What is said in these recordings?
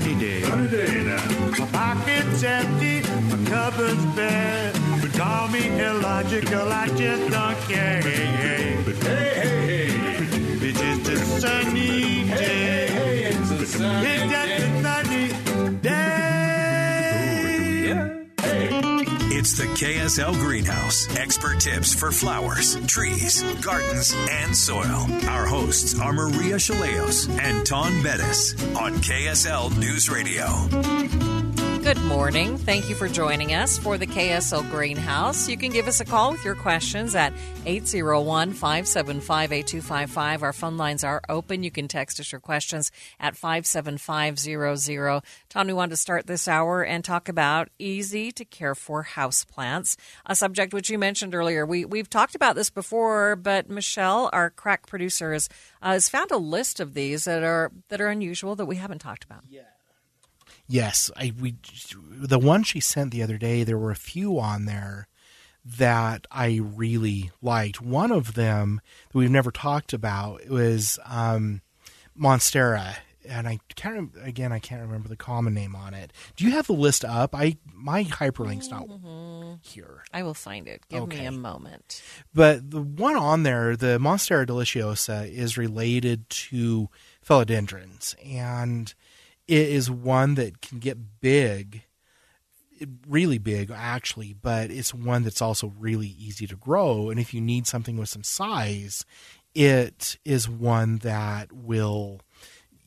Sunny day. Sunny day now. My pocket's empty, my cupboard's bare. But call me illogical, I just don't care. KSL Greenhouse. Expert tips for flowers, trees, gardens, and soil. Our hosts are Maria Shilaos and Taun Beddes on KSL News Radio. Good morning. Thank you for joining us for the KSL Greenhouse. You can give us a call with your questions at 801 575 8255. Our phone lines are open. You can text us your questions at 57500. Taun, we wanted to start this hour and talk about easy to care for houseplants, a subject which you mentioned earlier. We, we've talked about this before, but Michelle, our crack producer, has, uh, has found a list of these that are, that are unusual that we haven't talked about. Yeah. Yes, I we the one she sent the other day. There were a few on there that I really liked. One of them that we've never talked about was um, Monstera, and I can't again. I can't remember the common name on it. Do you have the list up? I my hyperlink's not Mm-hmm. here. I will find it. Give me a moment. But the one on there, the Monstera deliciosa, is related to philodendrons, and is one that can get big, really big actually, but it's one that's also really easy to grow. And if you need something with some size, it is one that will,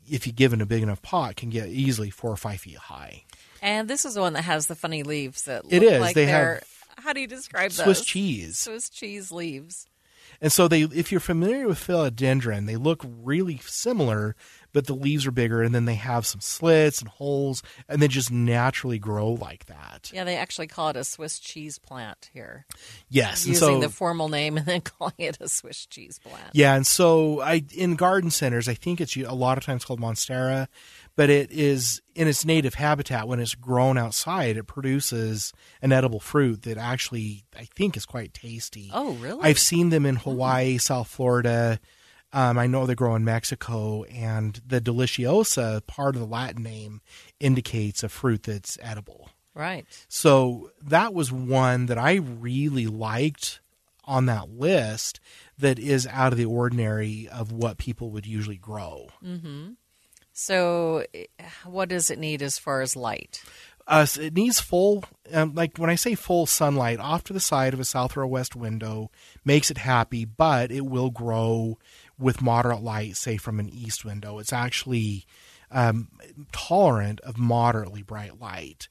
if you give it a big enough pot, can get easily four or five feet high. And this is the one that has the funny leaves that It look is. like They have how do you describe Swiss those? cheese. Swiss cheese leaves. And so they if you're familiar with philodendron, they look really similar, but the leaves are bigger and then they have some slits and holes and they just naturally grow like that. Yeah, they actually call it a Swiss cheese plant here. Yes, Using so the formal name and then calling it a Swiss cheese plant. yeah, and so I in garden centers, I think it's a lot of times called monstera, but it is in its native habitat when it's grown outside, it produces an edible fruit that actually I think is quite tasty. Oh, really? I've seen them in hmm. Hawaii, South Florida. Um, I know they grow in Mexico, and the deliciosa part of the Latin name indicates a fruit that's edible. Right. So that was one that I really liked on that list that is out of the ordinary of what people would usually grow. So, eh, what does it need as far as light? Uh, so it needs full, um, like when I say full sunlight, off to the side of a south or a west window makes it happy, but it will grow with moderate light, say from an east window. It's actually um, tolerant of moderately bright light.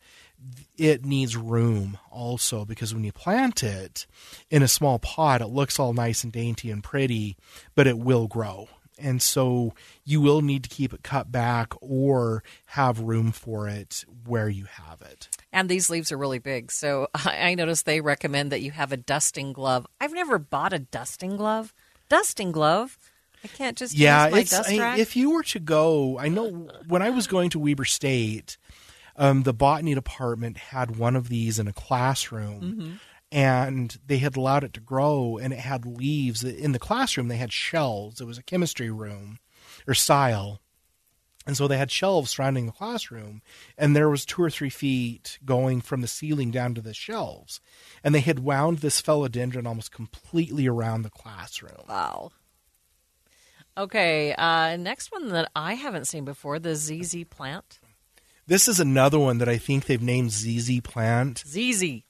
It needs room also because when you plant it in a small pot, it looks all nice and dainty and pretty, but it will grow. And so you will need to keep it cut back or have room for it where you have it. And these leaves are really big. So, I I noticed they recommend that you have a dusting glove. I've never bought a dusting glove. Dusting glove? I can't just yeah, it's I- if you were to go, I know when I was going to Weber State, um, the botany department had one of these in a classroom, Mm-hmm. and they had allowed it to grow, and it had leaves in the classroom. They had shelves. It was a chemistry room or style, And so they had shelves surrounding the classroom, and there was two or three feet going from the ceiling down to the shelves. And they had wound this philodendron almost completely around the classroom. Wow. Okay, uh, next one that I haven't seen before the ZZ plant. This is another one that I think they've named ZZ plant. ZZ.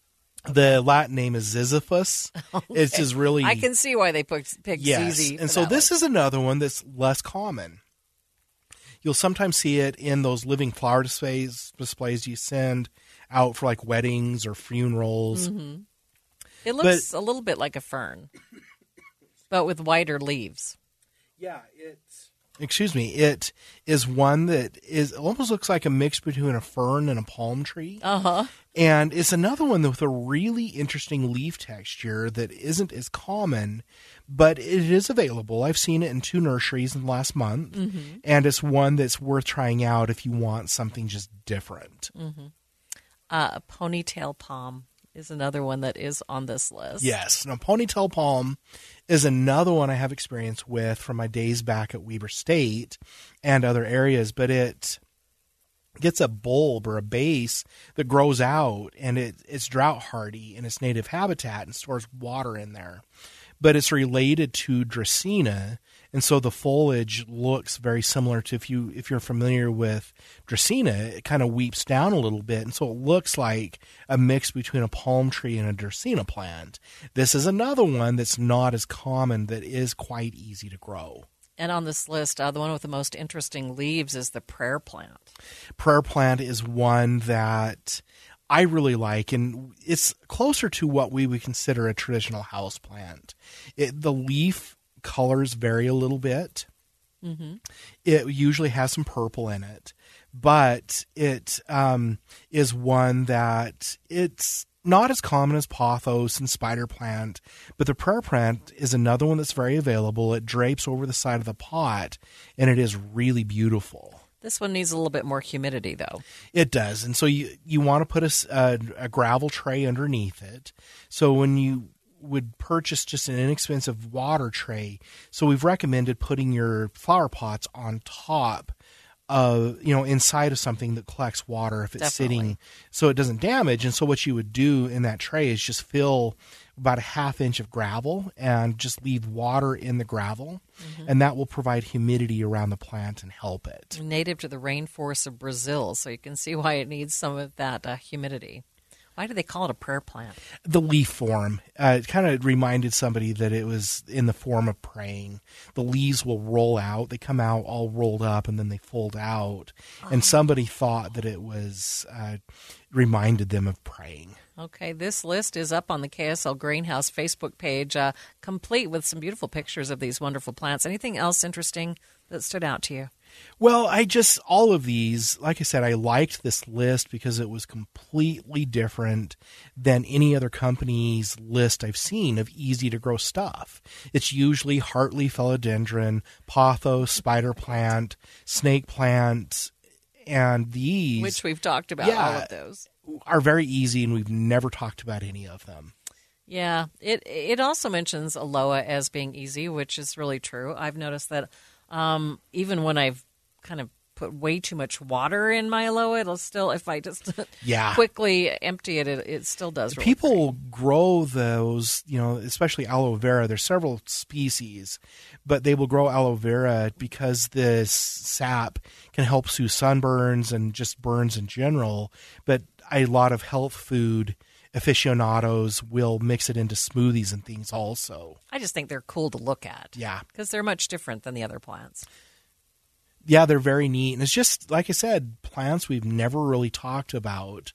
The Latin name is Ziziphus. It's just really I can see why they picked, picked yes. ZZ. And so this one. is another one that's less common. You'll sometimes see it in those living flower displays displays you send out for like weddings or funerals. Mm-hmm. It looks a little bit like a fern, but with wider leaves. Yeah, it's excuse me. It is one that is almost looks like a mix between a fern and a palm tree. Uh huh. And it's another one with a really interesting leaf texture that isn't as common, but it is available. I've seen it in two nurseries in the last month, Mm-hmm. and it's one that's worth trying out if you want something just different. Uh, ponytail palm is another one that is on this list. Yes. Now, ponytail palm is another one I have experience with from my days back at Weber State and other areas, but it gets a bulb or a base that grows out and it, it's drought hardy in its native habitat and stores water in there. But it's related to Dracaena, and so the foliage looks very similar to if you if you're familiar with Dracaena, it kind of weeps down a little bit, and so it looks like a mix between a palm tree and a Dracaena plant. This is another one that's not as common that is quite easy to grow. And on this list, uh, the one with the most interesting leaves is the prayer plant. prayer plant is one that I really like, and it's closer to what we would consider a traditional house plant. It, the leaf colors vary a little bit. It usually has some purple in it, but it um, is one that it's not as common as pothos and spider plant, but the prayer plant is another one that's very available. It drapes over the side of the pot, and it is really beautiful. This one needs a little bit more humidity, though. It does, and so you you want to put a a gravel tray underneath it. So when you would purchase just an inexpensive water tray, so we've recommended putting your flower pots on top of you know inside of something that collects water if it's Definitely. sitting, so it doesn't damage. And so what you would do in that tray is just fill about a half inch of gravel and just leave water in the gravel, and that will provide humidity around the plant and help it. Native to the rainforests of Brazil, so you can see why it needs some of that uh, humidity. Why do they call it a prayer plant? the leaf form. Uh, it kind of reminded somebody that it was in the form of praying. The leaves will roll out; they come out all rolled up, and then they fold out. And somebody thought that it was uh, reminded them of praying. Okay, this list is up on the KSL Greenhouse Facebook page, uh, complete with some beautiful pictures of these wonderful plants. Anything else interesting that stood out to you? Well, I just all of these, like I said, I liked this list because it was completely different than any other company's list I've seen of easy to grow stuff. It's usually heartleaf philodendron, pothos, spider plant, snake plant, and these Which we've talked about all Yeah. of those. are very easy and we've never talked about any of them. Yeah, it it also mentions Aloha as being easy, which is really true. I've noticed that um, even when I've kind of put way too much water in my Aloha, it'll still, if I just Yeah. quickly empty it, it, it still does. People grow those, you know, especially aloe vera. There's several species, but they will grow aloe vera because this sap can help soothe sunburns and just burns in general. But a lot of health food aficionados will mix it into smoothies and things also. I just think they're cool to look at. Yeah. because they're much different than the other plants. Yeah, they're very neat. And it's just, like I said, plants we've never really talked about.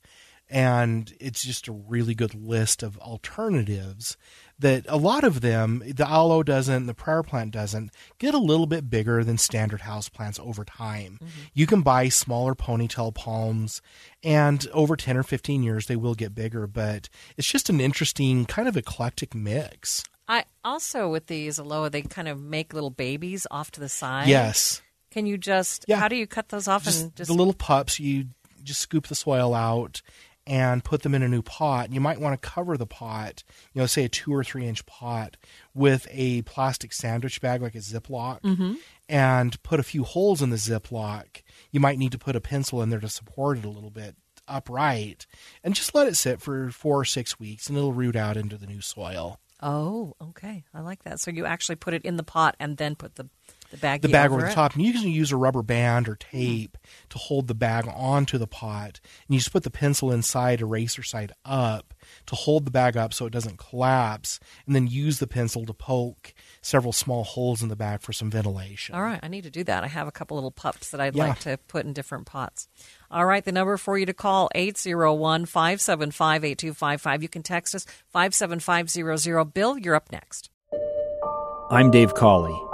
And it's just a really good list of alternatives that a lot of them, the aloe doesn't, the prayer plant doesn't, get a little bit bigger than standard house plants over time. Mm-hmm. You can buy smaller ponytail palms, and over 10 or 15 years, they will get bigger. But it's just an interesting, kind of eclectic mix. I also with these Aloha, they kind of make little babies off to the side. Yes. Can you just? Yeah. How do you cut those off just, and just? the little pups you just scoop the soil out and put them in a new pot you might want to cover the pot you know say a two or three inch pot with a plastic sandwich bag like a ziploc Mm-hmm. and put a few holes in the Ziploc. You might need to put a pencil in there to support it a little bit upright, and just let it sit for four or six weeks, and it'll root out into the new soil. Oh, okay. I like that. So you actually put it in the pot and then put the the bag the bag over, over the top. And you can use a rubber band or tape to hold the bag onto the pot. And you just put the pencil inside, eraser side up, to hold the bag up so it doesn't collapse. And then use the pencil to poke several small holes in the bag for some ventilation. All right, I need to do that. I have a couple little pups that I'd Yeah. like to put in different pots. All right, the number for you to call 801-575-8255. You can text us 57500. Bill, you're up next. I'm Dave Cawley,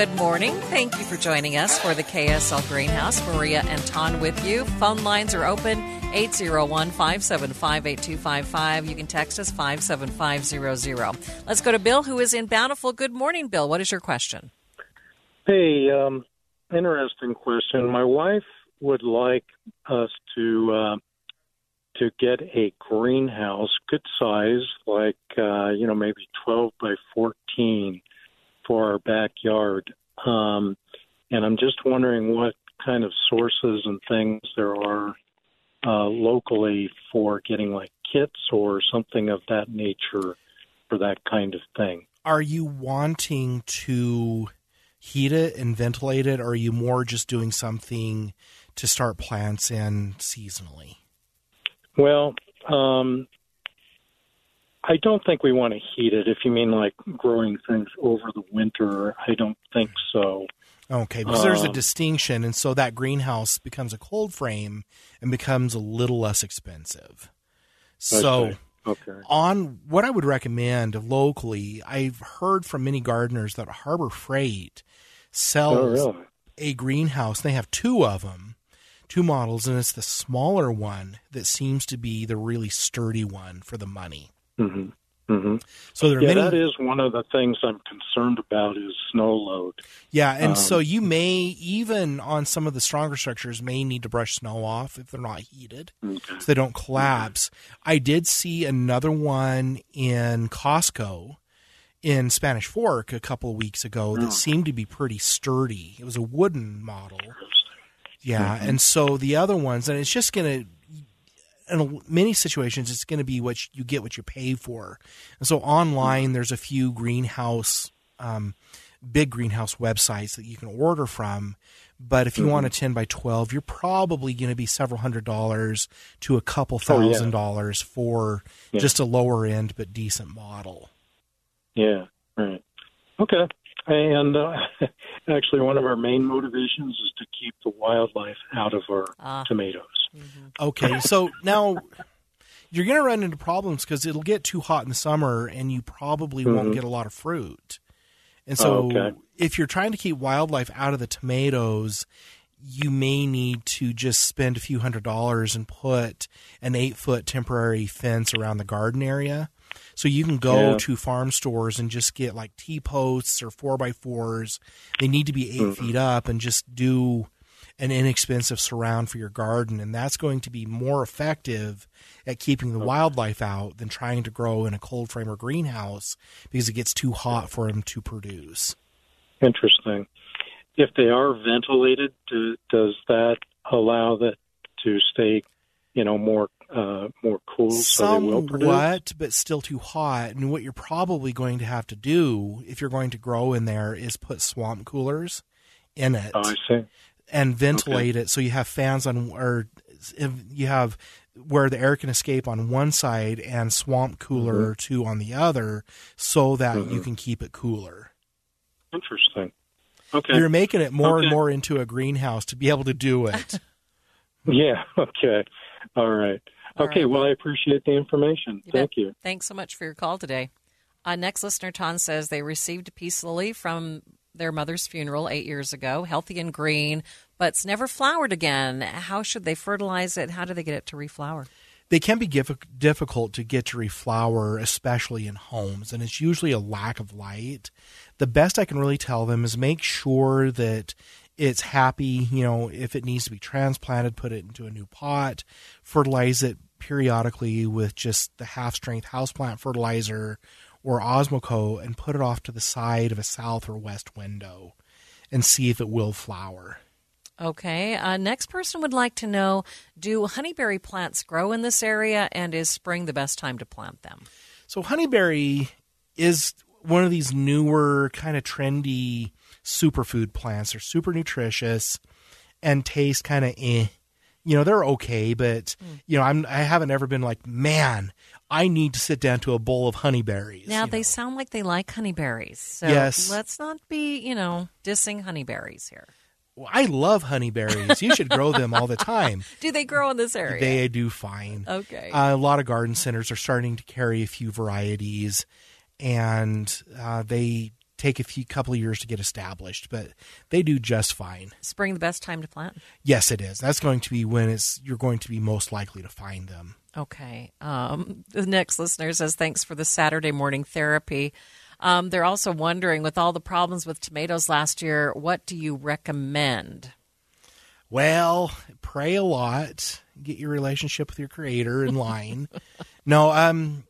Good morning. Thank you for joining us for the KSL Greenhouse. Maria and Taun with you. Phone lines are open 801 575 8255. You can text us 57500. Let's go to Bill, who is in Bountiful. Good morning, Bill. What is your question? Hey, um, interesting question. My wife would like us to uh, to get a greenhouse, good size, like uh, you know maybe twelve by fourteen, for our backyard. Um, and I'm just wondering what kind of sources and things there are uh, locally for getting like kits or something of that nature for that kind of thing. Are you wanting to heat it and ventilate it, or are you more just doing something to start plants in seasonally? Well, um, I don't think we want to heat it. If you mean like growing things over the winter, I don't think so. Okay, because there's a Um, distinction, and so that greenhouse becomes a cold frame and becomes a little less expensive. So, Okay. Okay. on what I would recommend locally, I've heard from many gardeners that Harbor Freight sells Oh, really? a greenhouse. They have two of them, two models, and it's the smaller one that seems to be the really sturdy one for the money. Hmm hmm So there are yeah, many. that is one of the things I'm concerned about is snow load. Yeah, and Um, so you may even on some of the stronger structures may need to brush snow off if they're not heated, so they don't collapse. I did see another one in Costco in Spanish Fork a couple of weeks ago that Oh. seemed to be pretty sturdy. It was a wooden model. Yeah, Mhm. and so the other ones, and it's just going to in many situations, it's going to be what you get what you pay for. And so online, there's a few greenhouse, um, big greenhouse websites that you can order from. But if you Mhm. want a 10 by 12, you're probably going to be several hundred dollars to a couple Oh, yeah. thousand dollars for Yeah. just a lower end but decent model. Yeah, right. Okay. And uh, actually, one of our main motivations is to keep the wildlife out of our Ah. tomatoes. Okay, so now you're going to run into problems because it'll get too hot in the summer and you probably won't Mhm. get a lot of fruit. And so, Oh, okay. if you're trying to keep wildlife out of the tomatoes, you may need to just spend a few hundred dollars and put an eight foot temporary fence around the garden area. So you can go Yeah. to farm stores and just get like T posts or four by fours. They need to be 8 Mhm. feet up and just do an inexpensive surround for your garden. And that's going to be more effective at keeping the wildlife out than trying to grow in a cold frame or greenhouse because it gets too hot for them to produce. Interesting. If they are ventilated, do, does that allow that to stay you know, more uh, more cool, so they will produce. somewhat, but still too hot. And what you're probably going to have to do if you're going to grow in there is put swamp coolers in it Oh, I see. and ventilate it so you have fans on or if you have where the air can escape on one side and swamp cooler Mm-hmm. or two on the other so that you Mhm. can keep it cooler. Interesting. Okay. You're making it more and more into a greenhouse to be able to do it. Yeah. Okay. All right. All okay. right. Well, I appreciate the information. You Thank bet. you. Thanks so much for your call today. Uh, next listener, Taun says they received a peace lily from their mother's funeral eight years ago, healthy and green, but it's never flowered again. How should they fertilize it? How do they get it to reflower? they can be gif- difficult to get to reflower, especially in homes, and it's usually a lack of light. The best I can really tell them is make sure that it's happy. You know, if it needs to be transplanted, put it into a new pot, fertilize it periodically with just the half strength houseplant fertilizer or Osmocote, and put it off to the side of a south or west window and see if it will flower. Okay. Uh, next person would like to know Do honeyberry plants grow in this area, and is spring the best time to plant them? So honeyberry is one of these newer kind of trendy superfood plants. They're super nutritious and taste kind of eh. You know, they're okay, but you know, I'm I haven't ever been like, man, I need to sit down to a bowl of honeyberries. Now, they sound like they like honeyberries. So Yes. let's not be, you know, dissing honeyberries here. Well, I love honeyberries. You should grow them all the time. Do they grow in this area? They do fine. Okay. Uh, a lot of garden centers are starting to carry a few varieties, and uh, they take a few couple of years to get established, but they do just fine. Spring the best time to plant? Yes, it is. That's going to be when it's you're going to be most likely to find them. Okay. Um, the next listener says, thanks for the Saturday morning therapy. Um, they're also wondering, with all the problems with tomatoes last year, what do you recommend? Well, pray a lot, get your relationship with your creator in line. no, um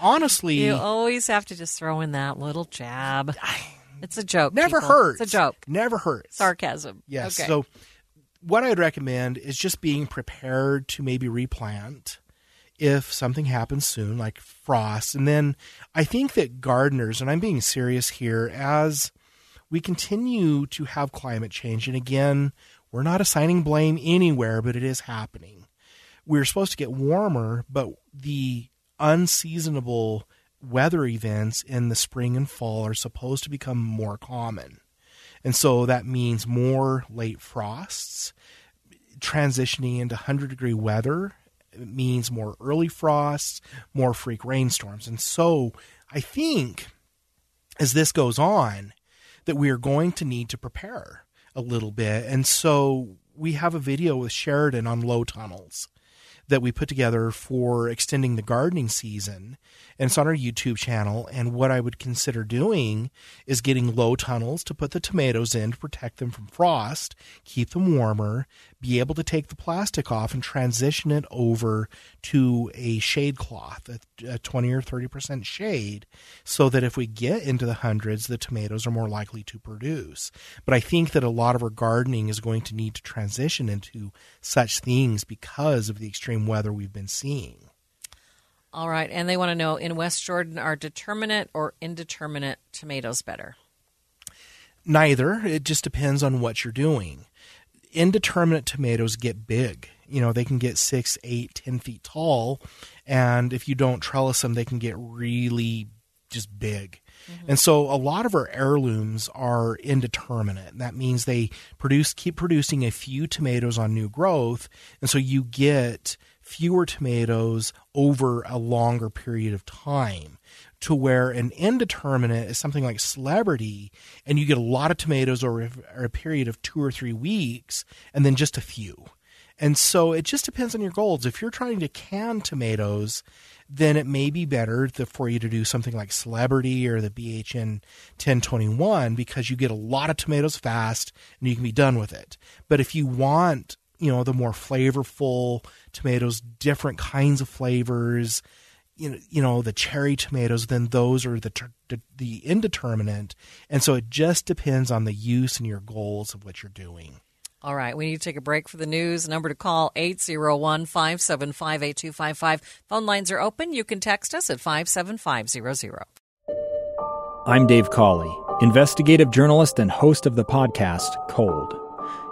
honestly, You always have to just throw in that little jab. It's a joke. never people. hurts. It's a joke. Never hurts. Sarcasm. Yes. Okay. So, what I'd recommend is just being prepared to maybe replant if something happens soon, like frost. And then I think that gardeners, and I'm being serious here, as we continue to have climate change, and again, we're not assigning blame anywhere, but it is happening. We're supposed to get warmer, but the unseasonable weather events in the spring and fall are supposed to become more common. And so that means more late frosts, transitioning into 100 degree weather. Means more early frosts, more freak rainstorms. And so I think as this goes on, that we are going to need to prepare a little bit. And so we have a video with Sheridan on low tunnels that we put together for extending the gardening season. And it's on our YouTube channel. And what I would consider doing is getting low tunnels to put the tomatoes in to protect them from frost, keep them warmer, be able to take the plastic off and transition it over to a shade cloth, a, a 20 or 30% shade, so that if we get into the hundreds, the tomatoes are more likely to produce. But I think that a lot of our gardening is going to need to transition into such things because of the extreme weather we've been seeing. All right. And they want to know in West Jordan, are determinate or indeterminate tomatoes better? Neither. It just depends on what you're doing. Indeterminate tomatoes get big. You know, they can get six, eight, ten feet tall. And if you don't trellis them, they can get really just big. Mm-hmm. And so a lot of our heirlooms are indeterminate. That means they produce keep producing a few tomatoes on new growth, and so you get fewer tomatoes over a longer period of time. To where an indeterminate is something like celebrity, and you get a lot of tomatoes over a, period of two or three weeks, and then just a few. And so it just depends on your goals. If you're trying to can tomatoes, then it may be better to, for you to do something like Celebrity or the BHN 1021 because you get a lot of tomatoes fast and you can be done with it. But if you want, you know, the more flavorful tomatoes, different kinds of flavors, you know, you know the cherry tomatoes, then those are the, the the indeterminate. And so it just depends on the use and your goals of what you're doing. All right, we need to take a break for the news. Number to call 801 575 8255. Phone lines are open. You can text us at 57500. I'm Dave Cawley, investigative journalist and host of the podcast Cold.